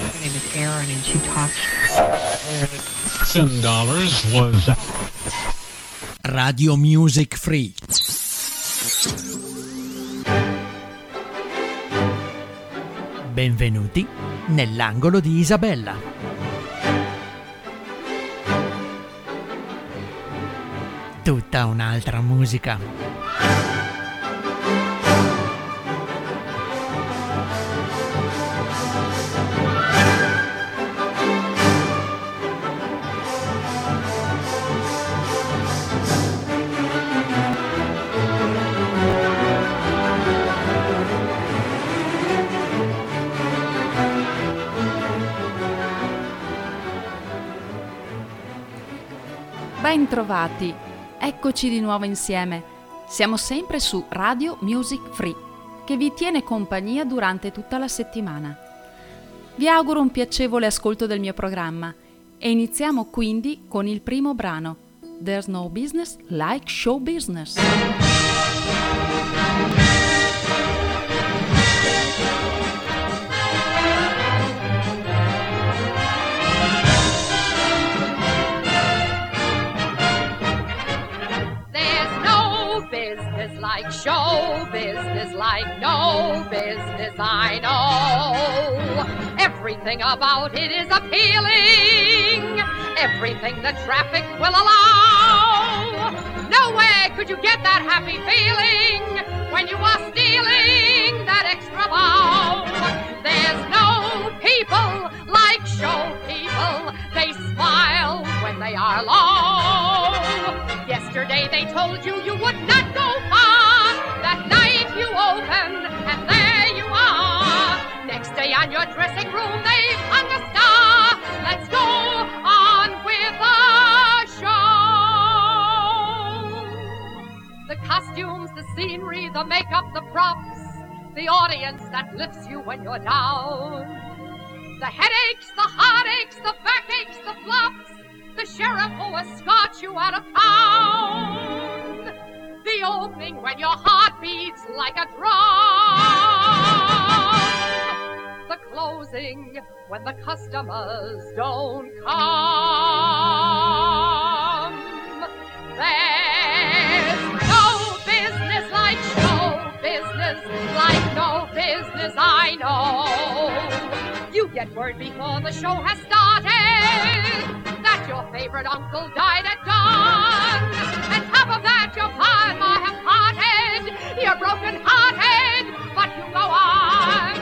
My name is Aaron, and she talks. Ten dollars was Radio Music Free. Benvenuti nell'angolo di Isabella. Tutta un'altra musica. Bentrovati, eccoci di nuovo insieme. Siamo sempre su Radio Music Free, che vi tiene compagnia durante tutta la settimana. Vi auguro un piacevole ascolto del mio programma e iniziamo quindi con il primo brano, There's No Business Like Show Business. Like show business, like no business I know. Everything about it is appealing, everything the traffic will allow. Nowhere could you get that happy feeling when you are stealing that extra bow. There's no people like show people, they smile when they are low. Yesterday they told you you would not go far. That night you open and there you are. Next day on your dressing room they've hung a star. Let's go on with the show. The costumes, the scenery, the makeup, the props, the audience that lifts you when you're down. The headaches, the heartaches, the backaches, the flops, the sheriff who escorts you out of town. The opening when your heart beats like a drum. The closing when the customers don't come. There's no business like show business, like no business I know. Get word before the show has started that your favorite uncle died at dawn. And top of that, your ma have parted. You're broken hearted, but you go on.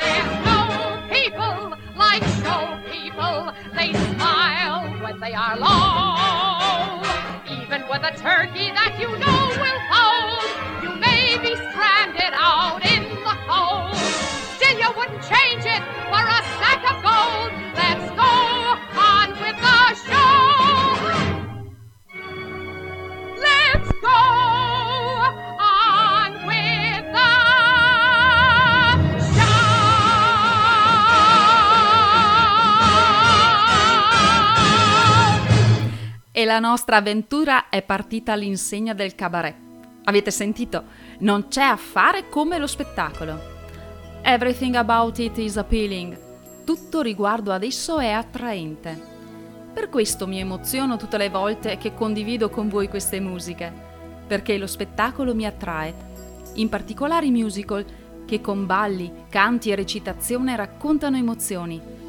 There's no people like show people. They smile when they are low. Even with a turkey that you know will fold, you may be stranded out in the cold. Still, you wouldn't change it for a La nostra avventura è partita all'insegna del cabaret. Avete sentito? Non c'è affare come lo spettacolo. Everything about it is appealing. Tutto riguardo ad esso è attraente. Per questo mi emoziono tutte le volte che condivido con voi queste musiche, perché lo spettacolo mi attrae, in particolare i musical che con balli, canti e recitazione raccontano emozioni.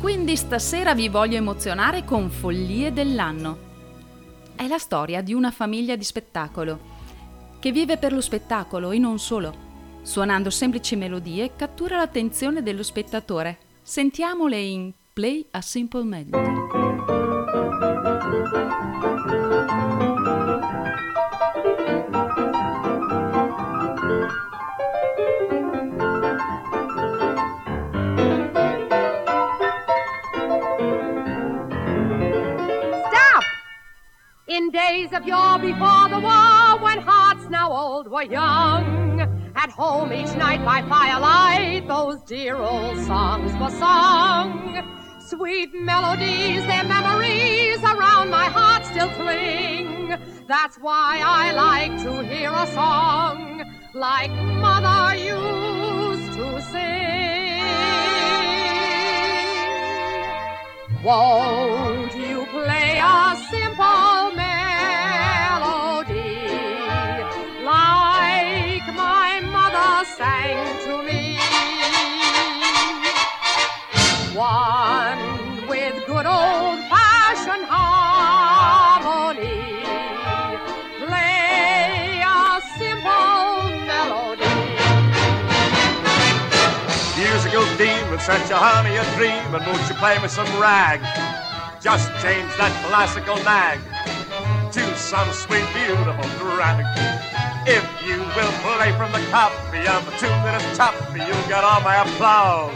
Quindi stasera vi voglio emozionare con Follie dell'anno. È la storia di una famiglia di spettacolo che vive per lo spettacolo e non solo. Suonando semplici melodie cattura l'attenzione dello spettatore. Sentiamole in Play a Simple Melody. In days of yore before the war, when hearts now old were young, at home each night by firelight, those dear old songs were sung. Sweet melodies, their memories around my heart still cling. That's why I like to hear a song like Mother used to sing. Won't you play a simple melody sent your honey a dream, and won't you play me some rag? Just change that classical nag to some sweet, beautiful drag. If you will play from the copy of a tune that is toppy, you'll get all my applause.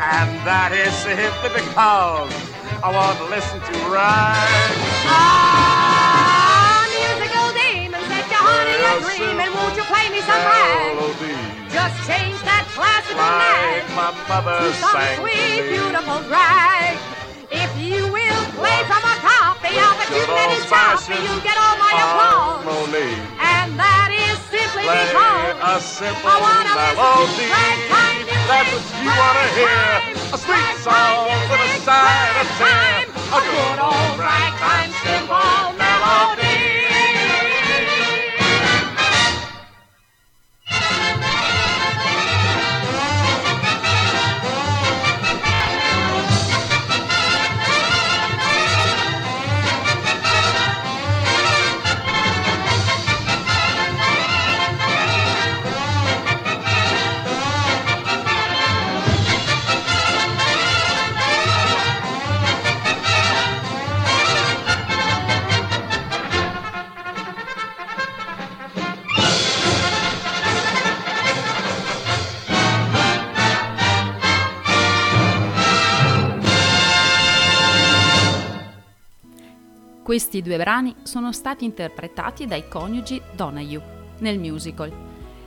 And that is simply because I want to listen to rag. Ah, musical demon, set your honey a dream, and won't you play me some rag? Just change that classical nag my mother to some sang to sweet, beautiful drag. If you will play from a copy of a is choppy, you'll get all my applause. And that is simply Play because a simple I wanna listen to ragtime music, That's what you wanna hear. A sweet song with a side of tear. A good old ragtime simple melody. Questi due brani sono stati interpretati dai coniugi Donahue nel musical.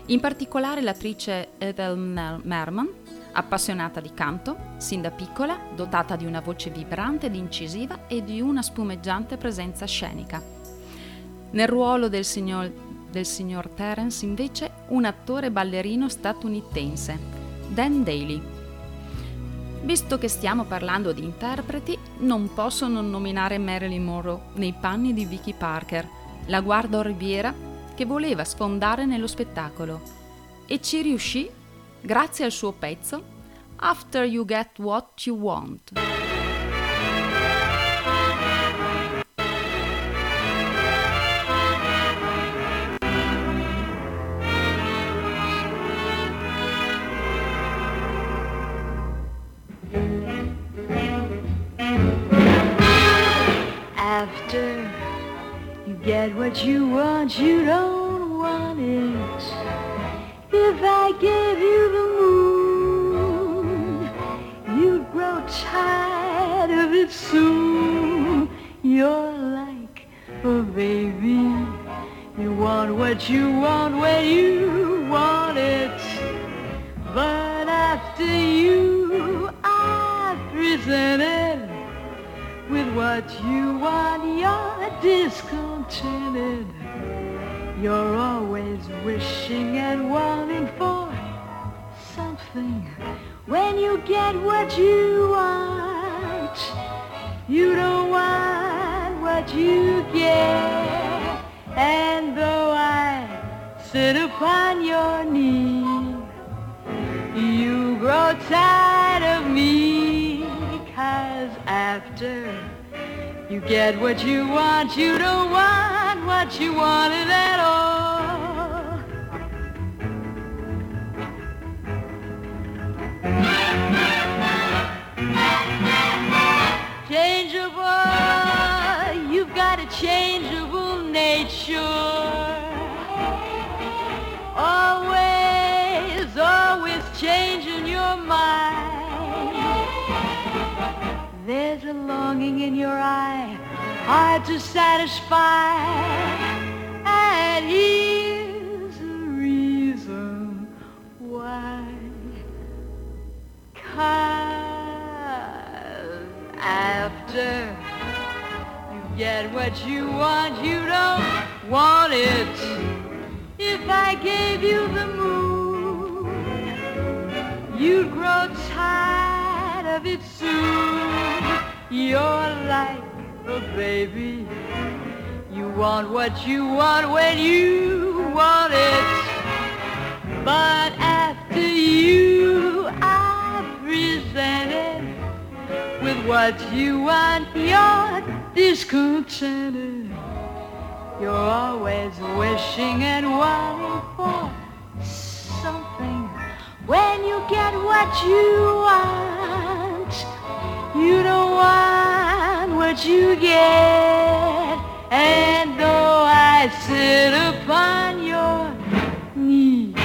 In particolare l'attrice Ethel Mer- Merman, appassionata di canto, sin da piccola, dotata di una voce vibrante ed incisiva e di una spumeggiante presenza scenica. Nel ruolo del signor, del signor Terence, invece, un attore ballerino statunitense, Dan Daly. Visto che stiamo parlando di interpreti, non posso non nominare Marilyn Monroe nei panni di Vicky Parker, la guarda riviera che voleva sfondare nello spettacolo e ci riuscì grazie al suo pezzo After You Get What You Want. What you want, you don't want it. If I gave you the moon, you'd grow tired of it soon. You're like a baby. You want what you want when you want it. But after you, I've presented with what you want, you're discontented. You're always wishing and wanting for something. When you get what you want, you don't want what you get. And though I sit upon your knee, you grow tired after you get what you want You don't want what you wanted at all. Changeable, you've got a changeable nature a longing in your eye, hard to satisfy. And here's the reason why. Cause after you get what you want, you don't want it. If I gave you the moon, you'd grow tired of it soon. You're like a baby. You want what you want when you want it. But after you are presented with what you want, you're discontented. You're always wishing and wanting for something. When you get what you want, you don't want what you get. And though I sit upon your knee,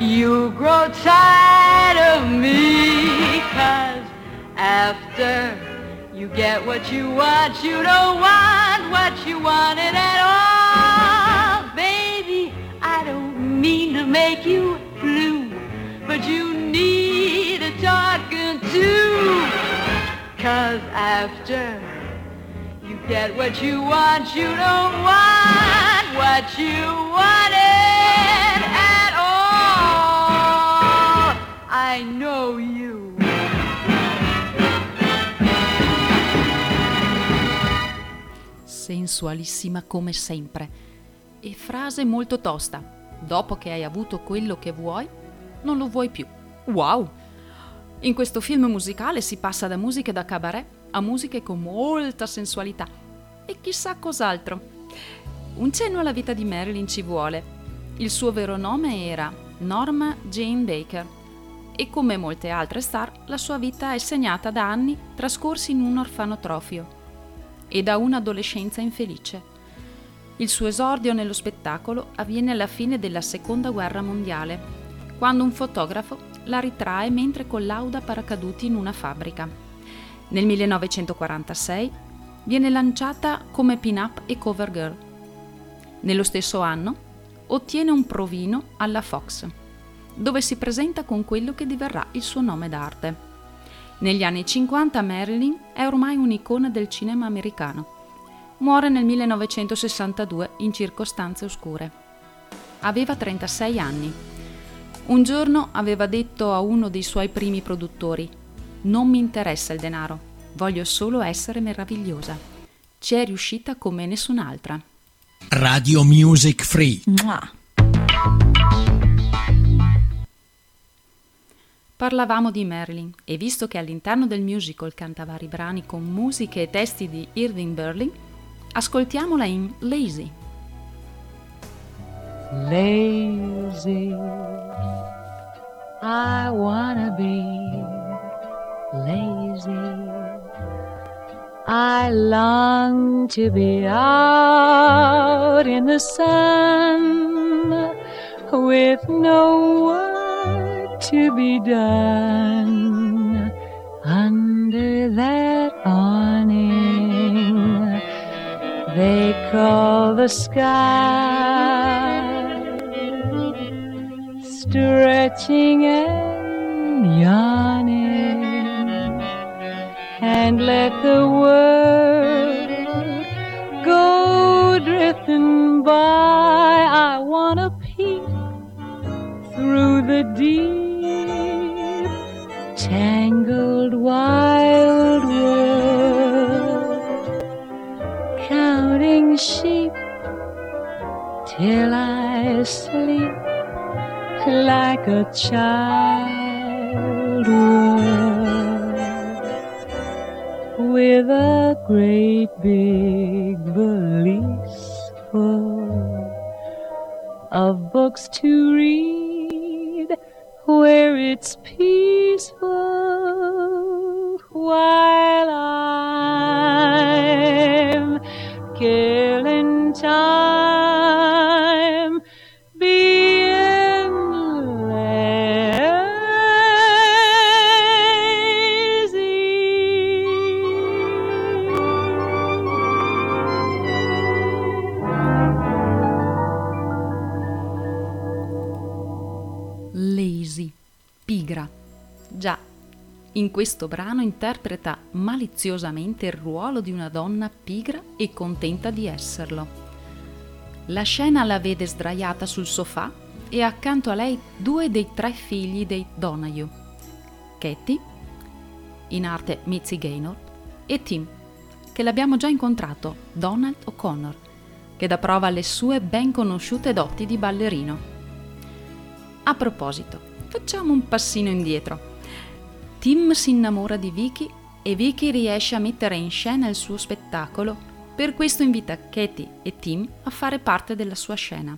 you grow tired of me. Cause after you get what you want, you don't want what you wanted at all. Baby, I don't mean to make you blue, but you need a talking to. Cause after you get what you want, you don't want what you wanted at all. I know you. sensualissima come sempre. E frase molto tosta. Dopo che hai avuto quello che vuoi, non lo vuoi più. Wow! In questo film musicale si passa da musiche da cabaret a musiche con molta sensualità e chissà cos'altro. Un cenno alla vita di Marilyn ci vuole. Il suo vero nome era Norma Jane Baker e come molte altre star la sua vita è segnata da anni trascorsi in un orfanotrofio e da un'adolescenza infelice. Il suo esordio nello spettacolo avviene alla fine della Seconda Guerra Mondiale, quando un fotografo la ritrae mentre collauda paracaduti in una fabbrica. Nel 1946 viene lanciata come pin-up e cover girl. Nello stesso anno ottiene un provino alla Fox, dove si presenta con quello che diverrà il suo nome d'arte. Negli anni 50 Marilyn è ormai un'icona del cinema americano. Muore nel 1962 in circostanze oscure. Aveva 36 anni. Un giorno aveva detto a uno dei suoi primi produttori, non mi interessa il denaro, voglio solo essere meravigliosa. Ci è riuscita come nessun'altra. Radio Music Free. Parlavamo di Marilyn e visto che all'interno del musical canta vari brani con musiche e testi di Irving Berlin, ascoltiamola in Lazy. Lazy. I wanna be lazy. I long to be out in the sun with no work to be done under that awning they call the sky stretching and yawning. And let the world go drifting by. I want to peek through the deep tangled wild world. Counting sheep till I sleep like a child would with a great big valise full of books to read where it's peaceful while I'm in questo brano interpreta maliziosamente il ruolo di una donna pigra e contenta di esserlo. La scena la vede sdraiata sul sofà e accanto a lei due dei tre figli dei Donahue, Katie, in arte Mitzi Gaynor, e Tim, che l'abbiamo già incontrato, Donald O'Connor, che dà prova alle sue ben conosciute doti di ballerino. A proposito, facciamo un passino indietro. Tim si innamora di Vicky e Vicky riesce a mettere in scena il suo spettacolo, per questo invita Katie e Tim a fare parte della sua scena.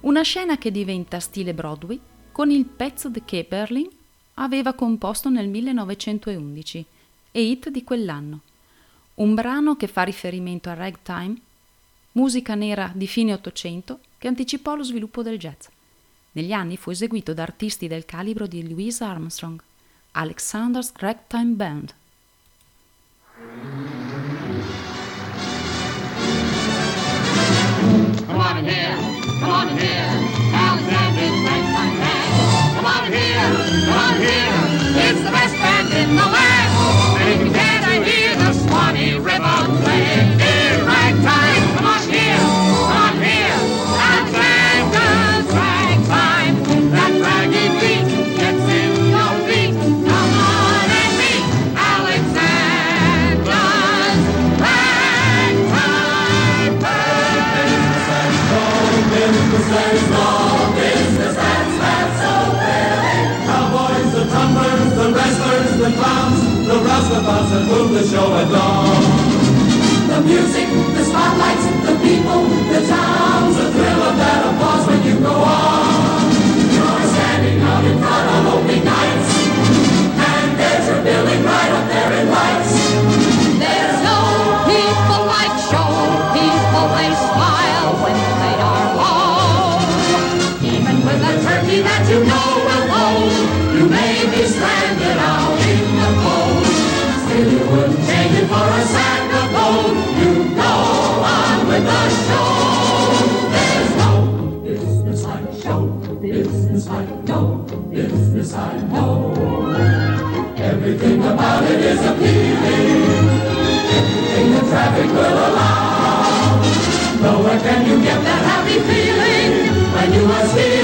Una scena che diventa stile Broadway con il pezzo che Berlin aveva composto nel 1911 e hit di quell'anno. Un brano che fa riferimento al ragtime, musica nera di fine Ottocento che anticipò lo sviluppo del jazz. Negli anni fu eseguito da artisti del calibro di Louis Armstrong, Alexander's Ragtime Band. Come on in here, come on in here, Alexander's Ragtime Band. Come on in here, come on in here, it's the best band in the land. That move the show dawn. The music, the spotlights, the people, the towns, the thrill of that applause when you go on. You're standing out in front on opening nights, and there's your building right up there in lights. There's no people like show people. They smile when they are home. Even with a turkey that you know for a gold. You go on with the show. There's no business like show, business like no business I know. Everything about it is appealing. Everything the traffic will allow. Nowhere can you get that happy feeling when you are stealing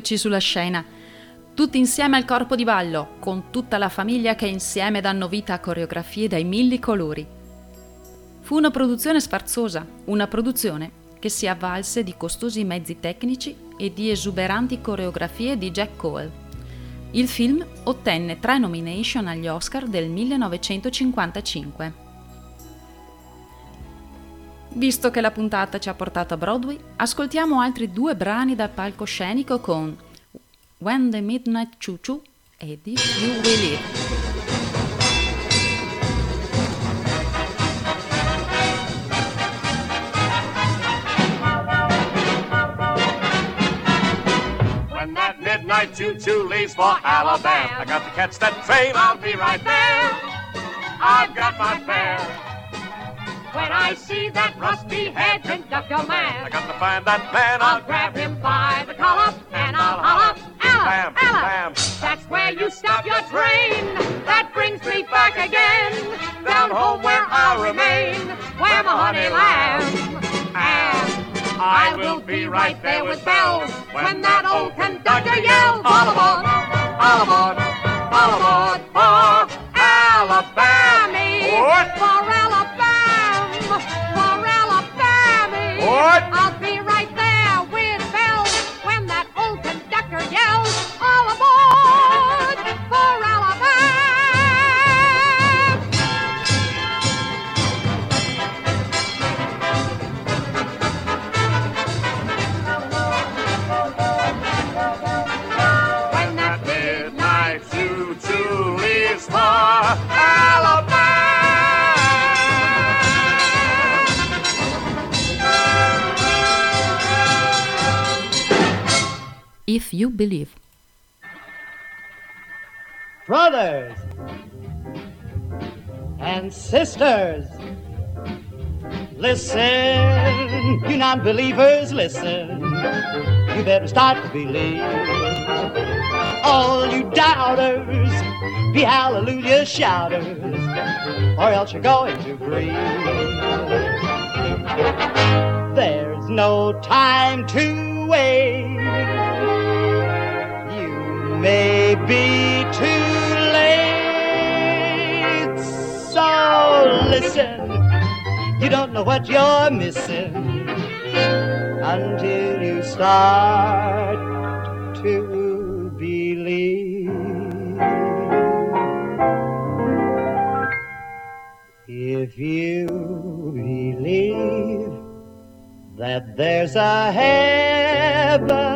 Eccoci sulla scena. Tutti insieme al corpo di ballo, con tutta la famiglia che insieme danno vita a coreografie dai mille colori. Fu una produzione sfarzosa, una produzione che si avvalse di costosi mezzi tecnici e di esuberanti coreografie di Jack Cole. Il film ottenne tre nomination agli Oscar del 1955. Visto che la puntata ci ha portato a Broadway, ascoltiamo altri due brani dal palcoscenico con When the Midnight Choo Choo e If You Will Live. Midnight choo-choo leaves for Alabama, I got to catch that train. I'll be right there. I've got my fare. When I see that rusty head conductor man, I got to find that man. I'll grab him by the collar and I'll holler, Alabam. That's where you stop your train. That brings me back again, down home where I'll remain, where my honey lands. And I will be right there with bells when that old conductor yells, all aboard, all aboard, You Believe. brothers and sisters. Listen, you non believers, listen. You better start to believe. All you doubters, be hallelujah shouters, or else you're going to grieve. There's no time to wait. May be too late. So listen, you don't know what you're missing until you start to believe. If you believe that there's a heaven,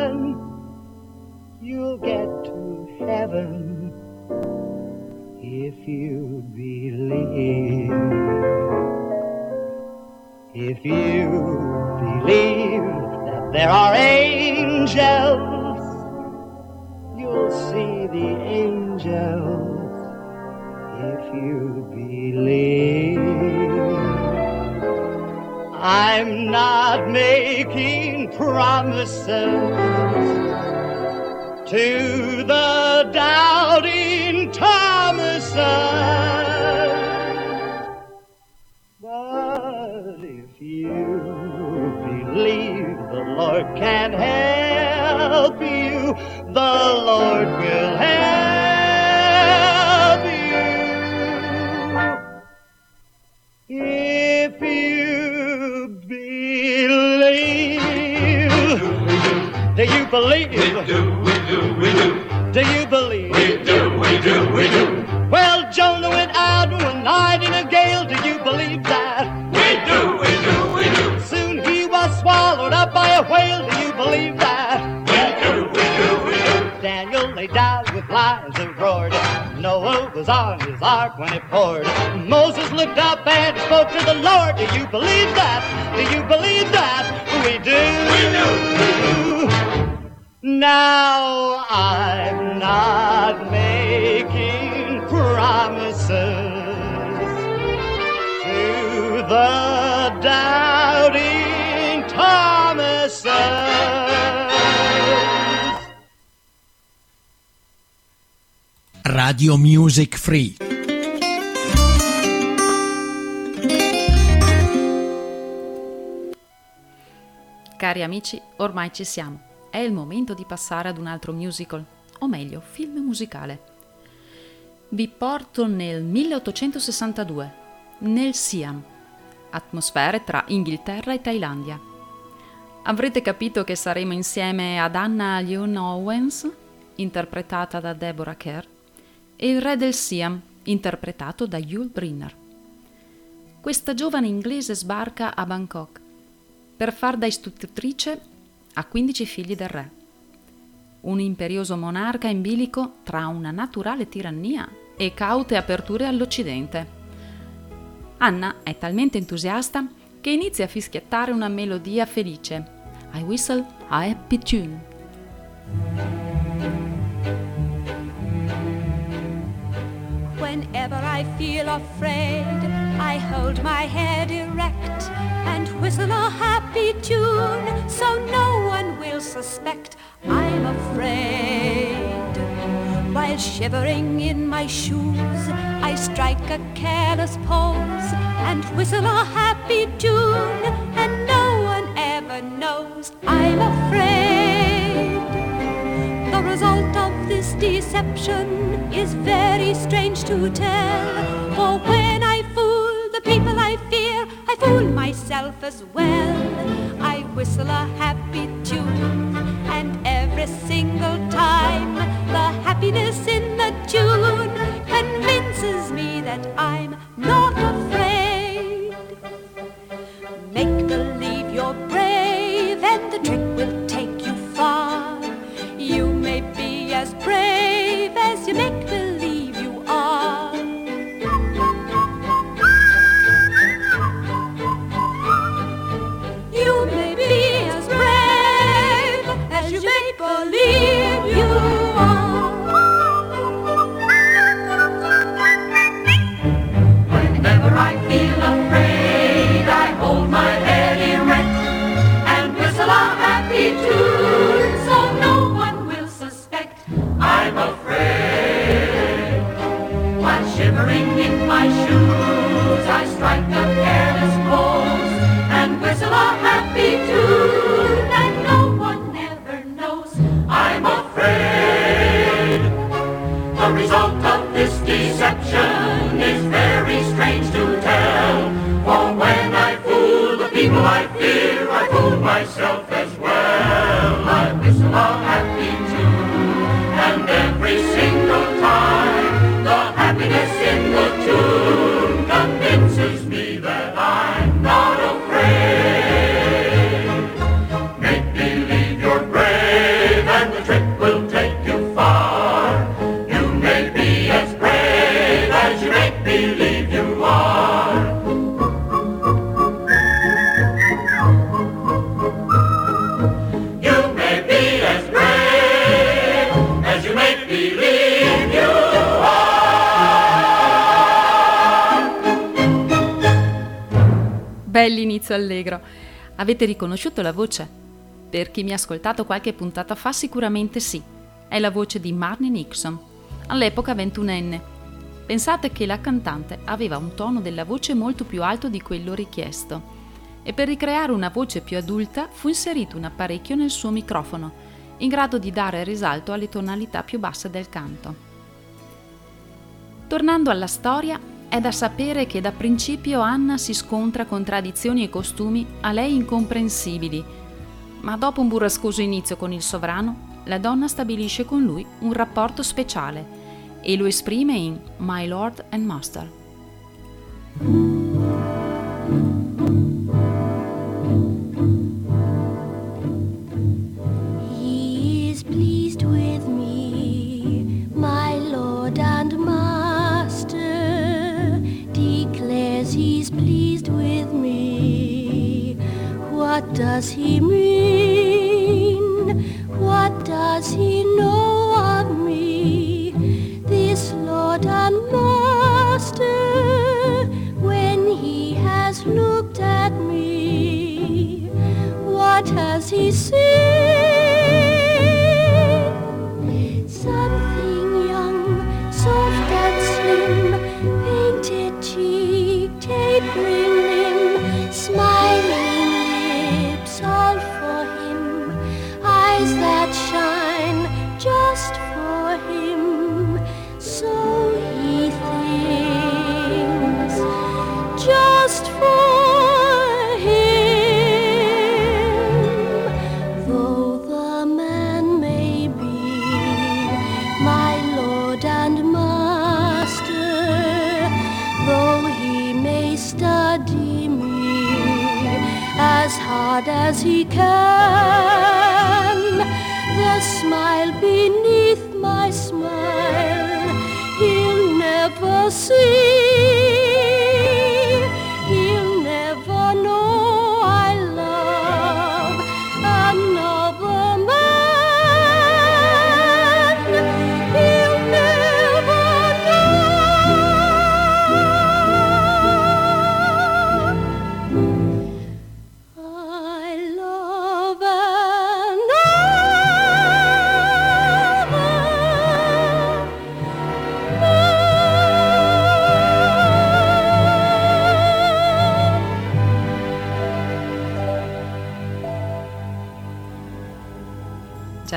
if you believe. If you believe that there are angels, you'll see the angels if you believe. I'm not making promises to the doubting Thomases. But if you believe the Lord can help you, the Lord will help you. If you believe, do you believe? We do, we do, we do. Do you believe? We do, we do, we do. Night in a gale. Do you believe that? We do, we do, we do. Soon he was swallowed up by a whale. Do you believe that? We do, we do, we do. Daniel lay down with lions and roared. Noah was on his ark when it poured. Moses looked up and spoke to the Lord. Do you believe that? Do you believe that? We do. We do. Now I'm not making Radio Music Free. Cari amici, ormai ci siamo. È il momento di passare ad un altro musical, o meglio, film musicale. Vi porto nel 1862, nel Siam, atmosfere tra Inghilterra e Thailandia. Avrete capito che saremo insieme ad Anna Leon Owens, interpretata da Deborah Kerr, e il re del Siam, interpretato da Yul Brynner. Questa giovane inglese sbarca a Bangkok per far da istruttrice a 15 figli del re. Un imperioso monarca in bilico tra una naturale tirannia e caute aperture all'Occidente. Anna è talmente entusiasta che inizia a fischiettare una melodia felice. I whistle a happy tune. Whenever I feel afraid, I hold my head erect and whistle a happy tune so no one will suspect I'm afraid. While shivering in my shoes, I strike a careless pose and whistle a happy tune, and no one ever knows I'm afraid. The result of this deception is very strange to tell. For when I fool the people I fear, I fool myself as well. I whistle a happy tune, and every single time the happiness in the tune convinces me that I'm Bell'inizio allegro. Avete riconosciuto la voce? Per chi mi ha ascoltato qualche puntata fa, sicuramente sì. È la voce di Marnie Nixon, all'epoca ventunenne. Pensate che la cantante aveva un tono della voce molto più alto di quello richiesto e per ricreare una voce più adulta fu inserito un apparecchio nel suo microfono, in grado di dare risalto alle tonalità più basse del canto. Tornando alla storia, è da sapere che da principio Anna si scontra con tradizioni e costumi a lei incomprensibili, ma dopo un burrascoso inizio con il sovrano, la donna stabilisce con lui un rapporto speciale e lo esprime in My Lord and Master. Does he mean? What does he know of me? This lord and master, when he has looked at me, what has he seen?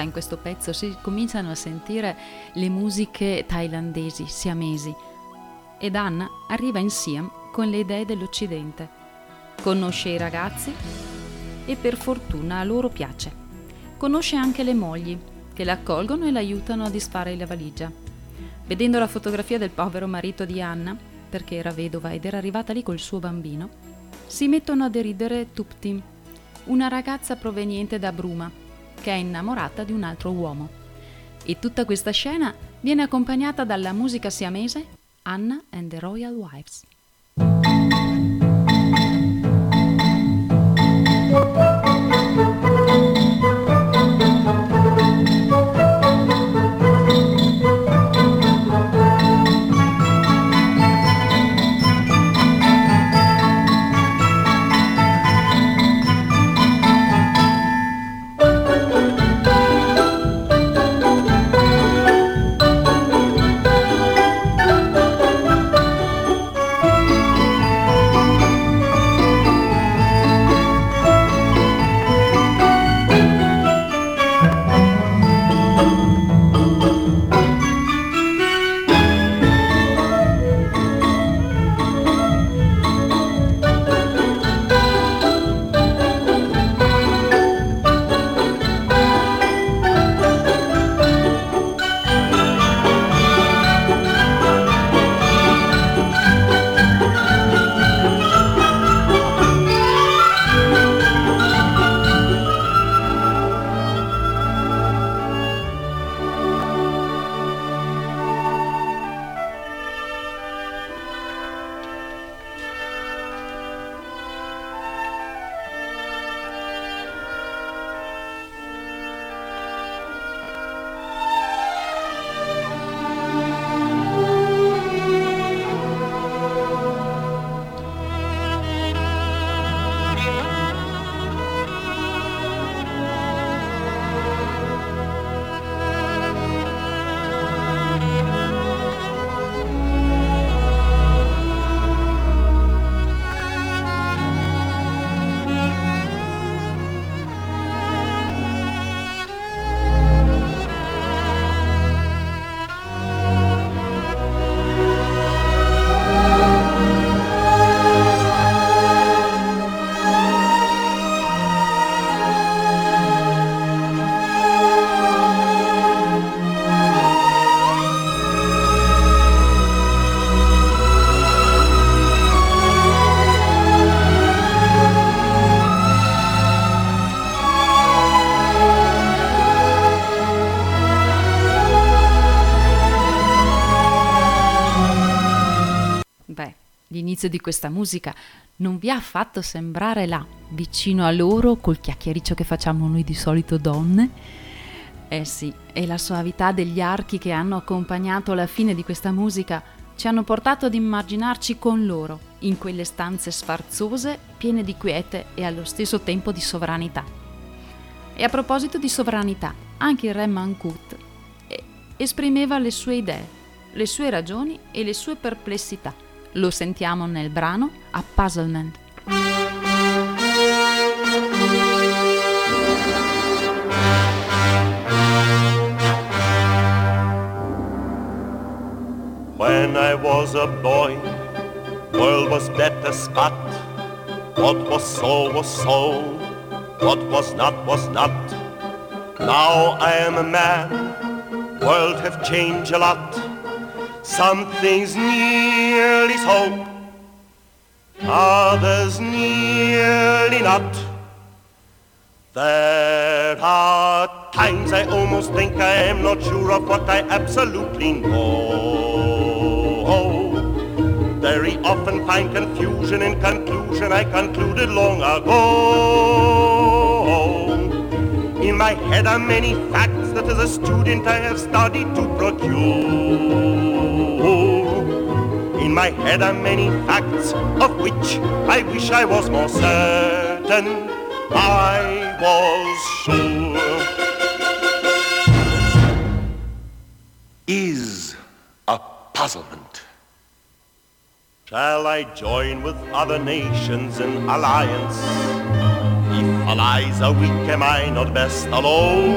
In questo pezzo si cominciano a sentire le musiche thailandesi, siamesi. Ed Anna arriva in Siam con le idee dell'Occidente. Conosce i ragazzi e per fortuna a loro piace. Conosce anche le mogli che la accolgono e l'aiutano a disfare la valigia. Vedendo la fotografia del povero marito di Anna, perché era vedova ed era arrivata lì col suo bambino, si mettono a deridere Tuptim, una ragazza proveniente da Bruma, che è innamorata di un altro uomo. E tutta questa scena viene accompagnata dalla musica siamese Anna and the Royal Wives. L'inizio di questa musica non vi ha fatto sembrare là, vicino a loro, col chiacchiericcio che facciamo noi di solito donne? Eh sì, e la soavità degli archi che hanno accompagnato la fine di questa musica ci hanno portato ad immaginarci con loro, in quelle stanze sfarzose, piene di quiete e allo stesso tempo di sovranità. E a proposito di sovranità, anche il re Mankut eh, esprimeva le sue idee, le sue ragioni e le sue perplessità. Lo sentiamo nel brano A Puzzlement. When I was a boy, world was better Scott. What was so was so, what was not was not. Now I am a man, world have changed a lot. Some things nearly so, others nearly not. There are times I almost think I am not sure of what I absolutely know. Very often find confusion in conclusion I concluded long ago. In my head are many facts that as a student I have studied to procure. My head are many facts of which I wish I was more certain. I was sure. Is a puzzlement. Shall I join with other nations in alliance? If allies are weak, am I not best alone?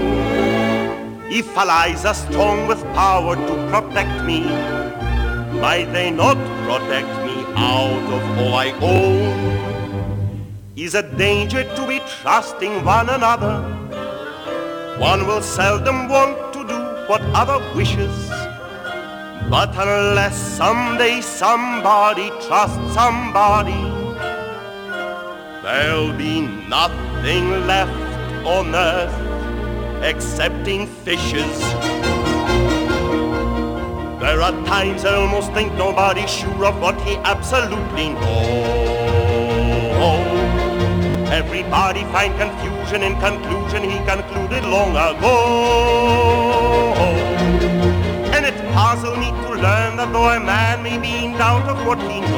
If allies are strong with power to protect me, might they not protect me out of all I own? Is a danger to be trusting one another? One will seldom want to do what other wishes. But unless someday somebody trusts somebody, there'll be nothing left on earth excepting fishes. There are times I almost think nobody's sure of what he absolutely knows. Everybody find confusion in conclusion he concluded long ago. And it puzzled me to learn that though a man may be in doubt of what he knows,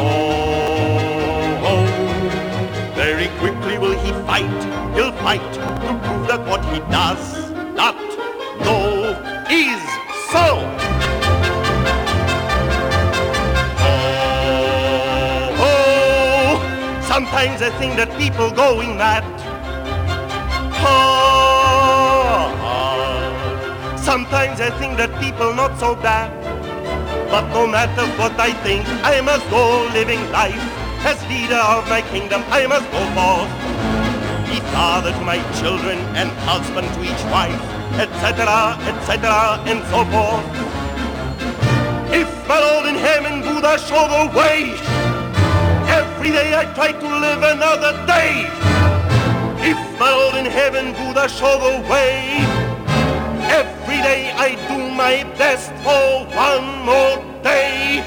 very quickly will he fight, he'll fight to prove that what he does not know is so. Sometimes I think that people going mad. Oh, oh, sometimes I think that people not so bad. But no matter what I think, I must go living life. As leader of my kingdom, I must go forth. Be father to my children and husband to each wife, etc., etc., and so forth. If my Lord in heaven, Buddha, show the way, every day I try to live another day. If my Lord in heaven, Buddha, show the way, every day I do my best for one more day.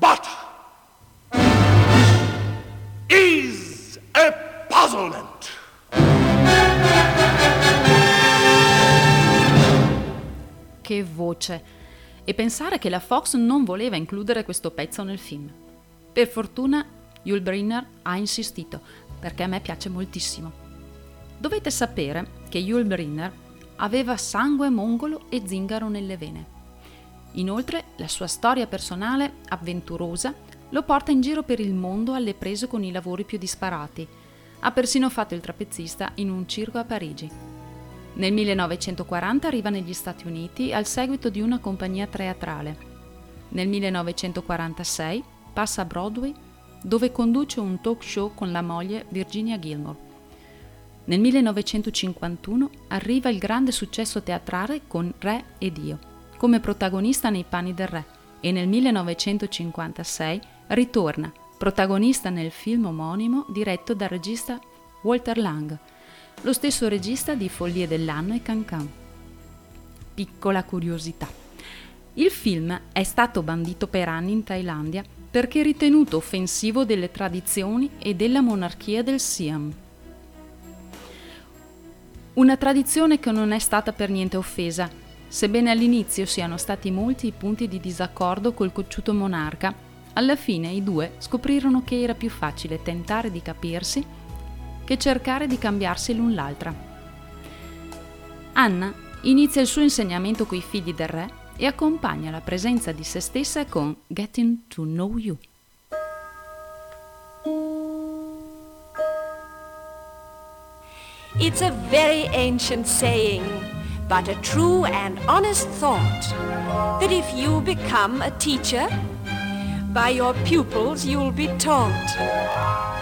But is a puzzlement. Che voce! E pensare che la Fox non voleva includere questo pezzo nel film. Per fortuna Yul Brynner ha insistito, perché a me piace moltissimo. Dovete sapere che Yul Brynner aveva sangue mongolo e zingaro nelle vene. Inoltre, la sua storia personale, avventurosa, lo porta in giro per il mondo alle prese con i lavori più disparati. Ha persino fatto il trapezzista in un circo a Parigi. Nel 1940 arriva negli Stati Uniti al seguito di una compagnia teatrale. Nel 1946 passa a Broadway dove conduce un talk show con la moglie Virginia Gilmore. Nel 1951 arriva il grande successo teatrale con Re ed Io, come protagonista nei panni del re, e nel 1956 ritorna, protagonista nel film omonimo diretto dal regista Walter Lang, lo stesso regista di Follie dell'anno e Cancan. Piccola curiosità. Il film è stato bandito per anni in Thailandia perché ritenuto offensivo delle tradizioni e della monarchia del Siam. Una tradizione che non è stata per niente offesa, sebbene all'inizio siano stati molti i punti di disaccordo col cocciuto monarca, alla fine i due scoprirono che era più facile tentare di capirsi che cercare di cambiarsi l'un l'altra. Anna inizia il suo insegnamento coi figli del re e accompagna la presenza di se stessa con Getting to Know You. It's a very ancient saying, but a true and honest thought, that if you become a teacher, by your pupils you'll be taught.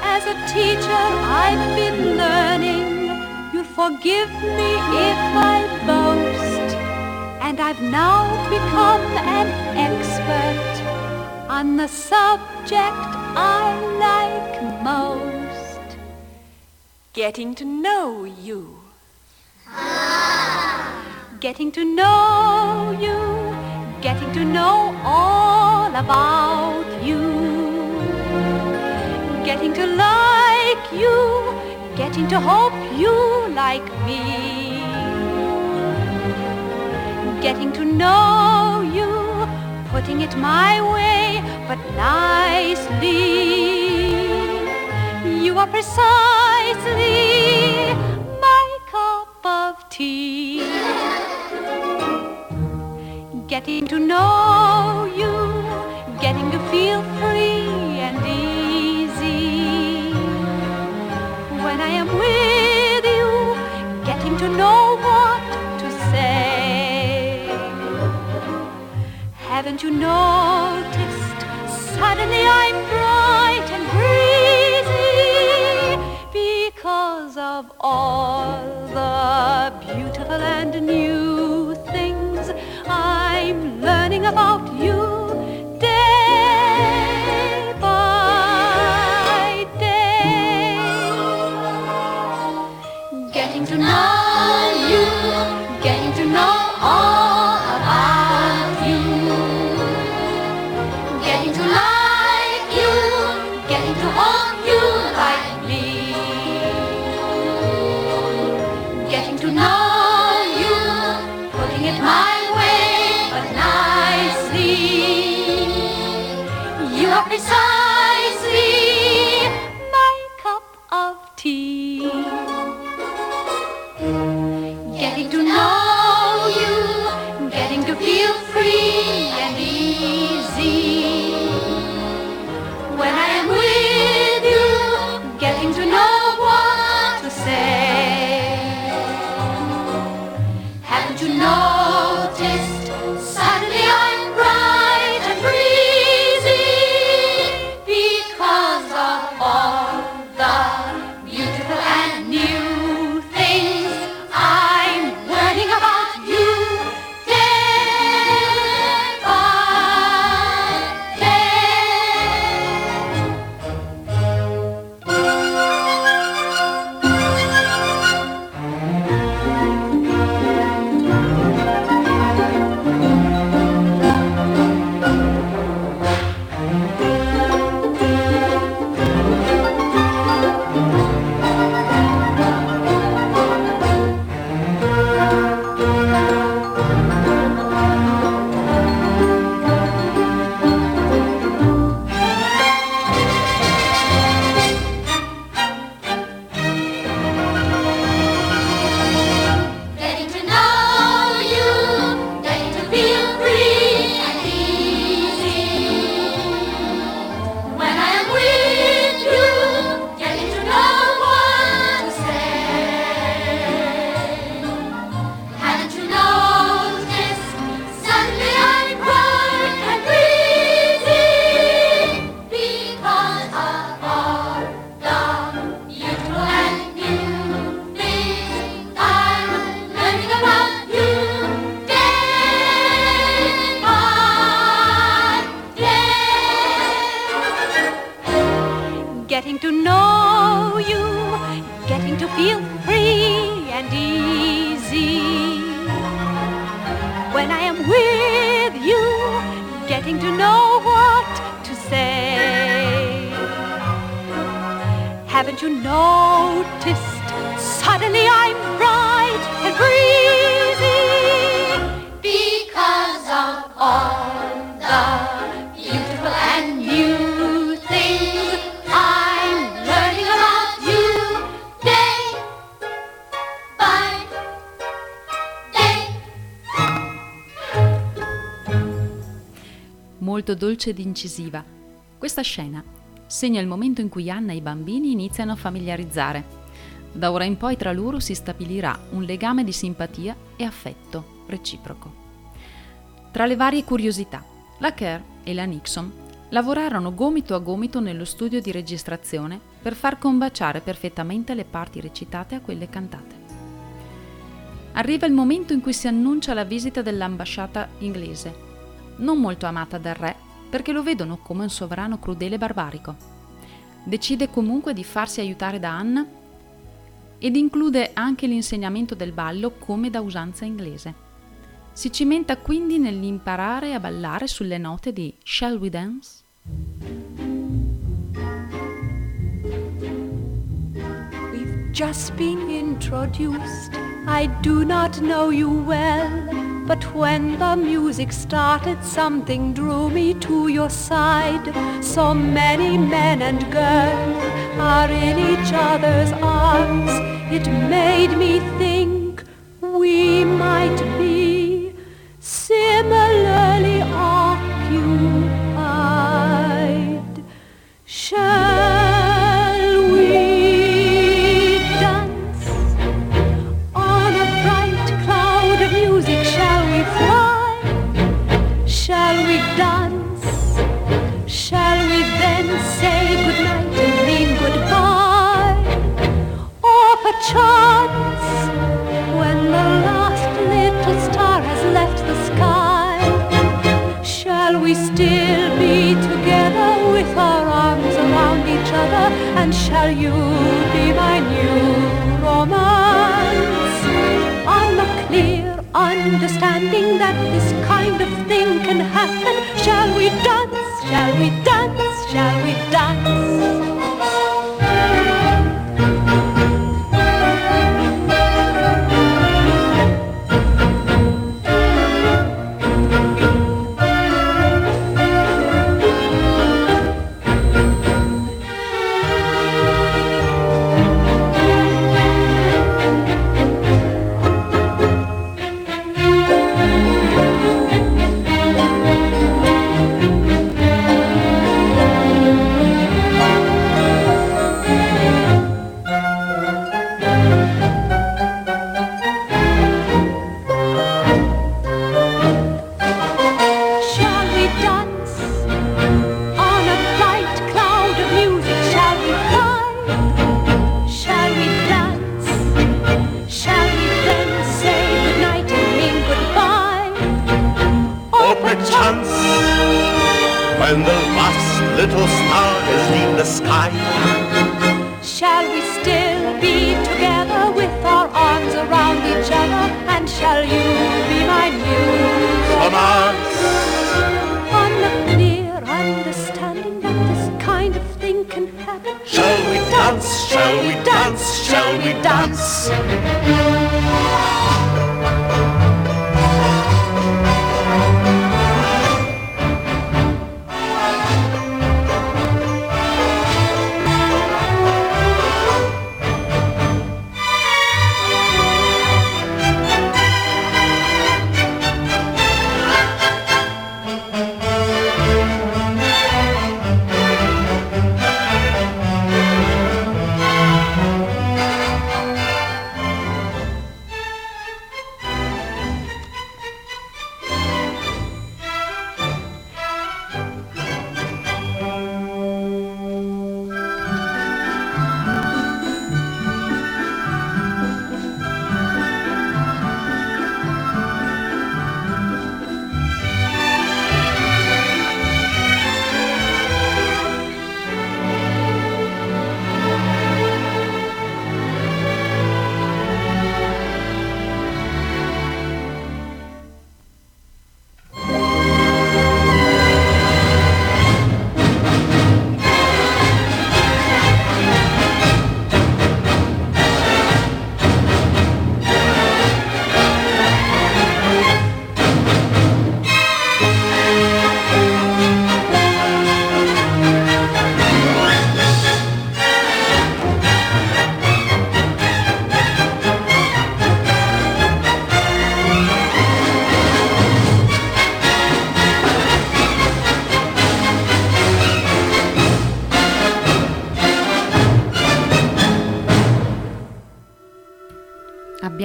As a teacher I've been learning, you'll forgive me if I boast. And I've now become an expert on the subject I like most. Getting to know you. Getting to know you, getting to know all about you. Getting to like you, getting to hope you like me. Getting to know you, putting it my way, but nicely. You are precisely my cup of tea. Getting to know you, getting to feel free and easy. When I am with you, getting to know what to say. Haven't you noticed? Suddenly I'm bright and breezy because of all the beautiful and new things I'm learning about you 서 dolce ed incisiva. Questa scena segna il momento in cui Anna e i bambini iniziano a familiarizzare. Da ora in poi tra loro si stabilirà un legame di simpatia e affetto reciproco. Tra le varie curiosità, la Kerr e la Nixon lavorarono gomito a gomito nello studio di registrazione per far combaciare perfettamente le parti recitate a quelle cantate. Arriva il momento in cui si annuncia la visita dell'ambasciata inglese, non molto amata dal re perché lo vedono come un sovrano crudele e barbarico. Decide comunque di farsi aiutare da Anna ed include anche l'insegnamento del ballo come da usanza inglese. Si cimenta quindi nell'imparare a ballare sulle note di Shall We Dance? We've just been introduced. I do not know you well, but when the music started, something drew me to your side. So many men and girls are in each other's arms. It made me think we might be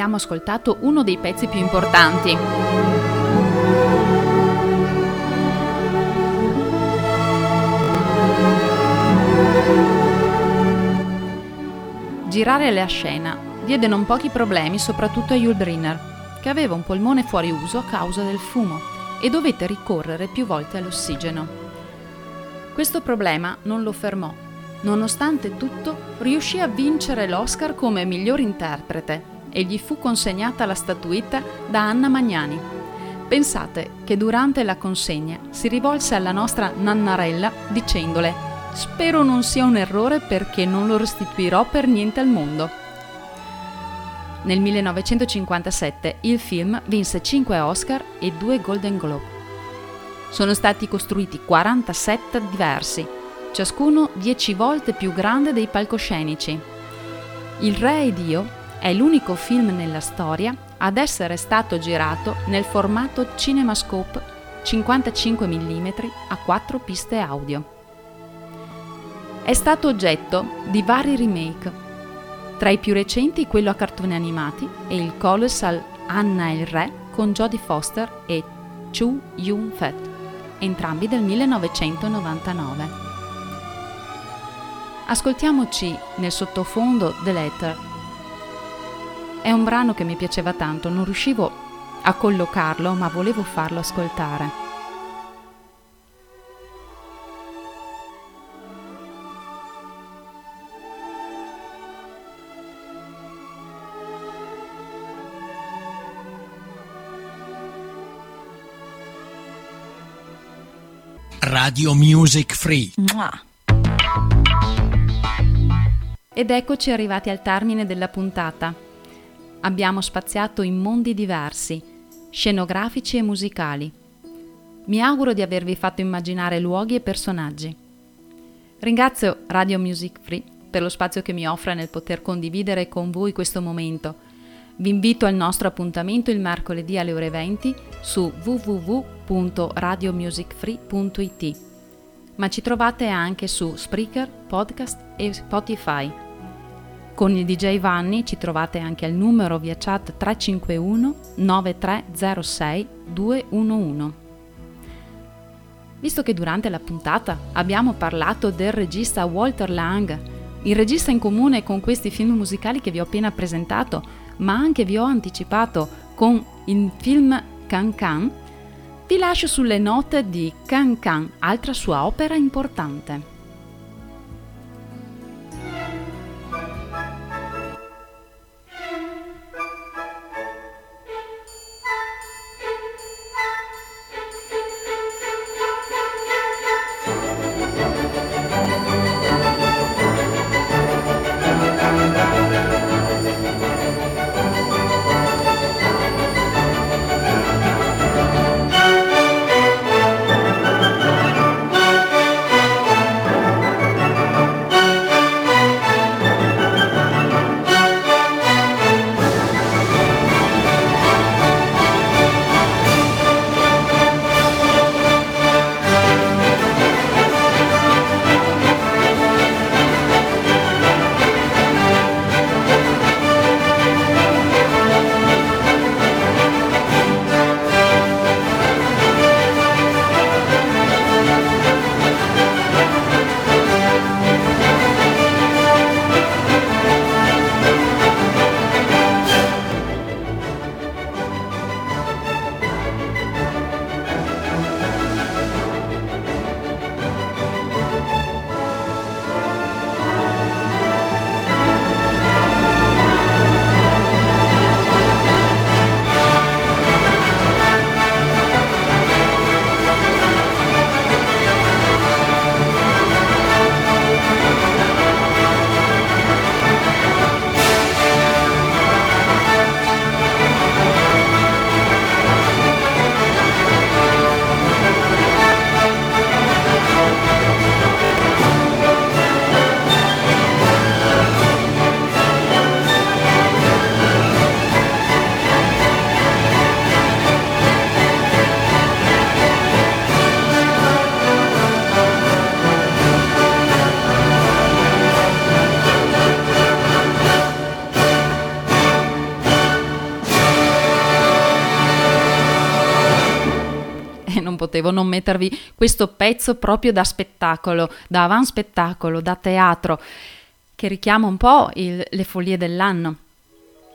abbiamo ascoltato uno dei pezzi più importanti. Girare la scena diede non pochi problemi soprattutto a Yul Brynner, che aveva un polmone fuori uso a causa del fumo e dovette ricorrere più volte all'ossigeno. Questo problema non lo fermò. Nonostante tutto, riuscì a vincere l'Oscar come miglior interprete e gli fu consegnata la statuetta da Anna Magnani. Pensate che durante la consegna si rivolse alla nostra Nannarella dicendole Spero non sia un errore perché non lo restituirò per niente al mondo. Nel 1957 il film vinse 5 Oscar e 2 Golden Globe. Sono stati costruiti 40 set diversi, ciascuno 10 volte più grande dei palcoscenici. Il Re ed io è l'unico film nella storia ad essere stato girato nel formato CinemaScope 55 mm a 4 piste audio. È stato oggetto di vari remake, tra i più recenti quello a cartoni animati e il colossal Anna e il Re con Jodie Foster e Chu Yun-fat, entrambi del 1999. Ascoltiamoci nel sottofondo The Letter. È un brano che mi piaceva tanto, non riuscivo a collocarlo, ma volevo farlo ascoltare. Radio Music Free. Ed eccoci arrivati al termine della puntata. Abbiamo spaziato in mondi diversi, scenografici e musicali. Mi auguro di avervi fatto immaginare luoghi e personaggi. Ringrazio Radio Music Free per lo spazio che mi offre nel poter condividere con voi questo momento. Vi invito al nostro appuntamento il mercoledì alle ore 20 su www.radiomusicfree.it. Ma ci trovate anche su Spreaker, Podcast e Spotify. Con il DJ Vanni ci trovate anche al numero via chat 351 9306 211. Visto che durante la puntata abbiamo parlato del regista Walter Lang, il regista in comune con questi film musicali che vi ho appena presentato, ma anche vi ho anticipato con il film Can Can, vi lascio sulle note di Can Can, altra sua opera importante. Potevo non mettervi questo pezzo proprio da spettacolo, da avant spettacolo, da teatro, che richiama un po' il, le follie dell'anno.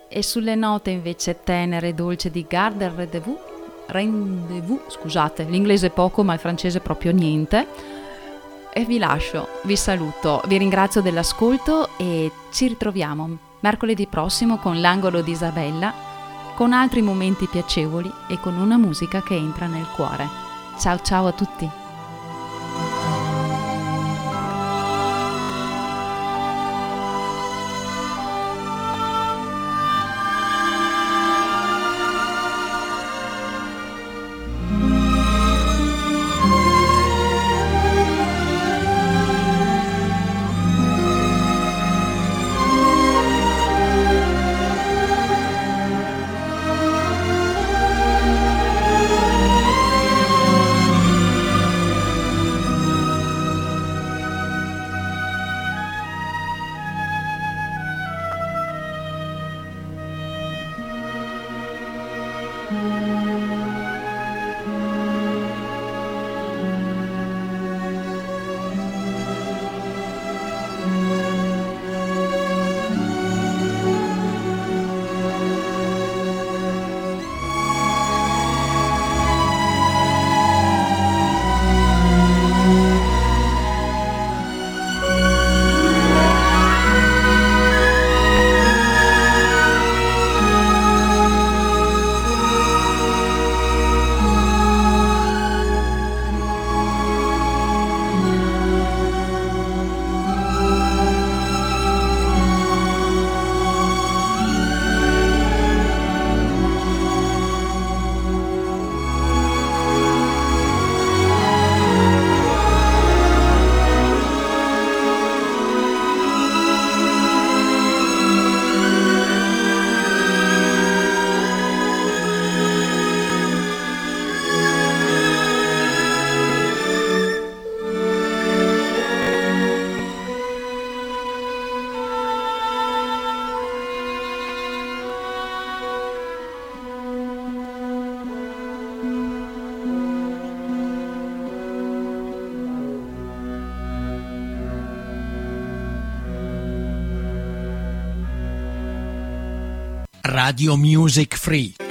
E sulle note invece tenere e dolce di Garde Rendezvous, rendezvous, scusate, l'inglese poco ma il francese proprio niente. E vi lascio, vi saluto, vi ringrazio dell'ascolto e ci ritroviamo mercoledì prossimo con l'angolo di Isabella, con altri momenti piacevoli e con una musica che entra nel cuore. Ciao ciao a tutti! Radio Music Free.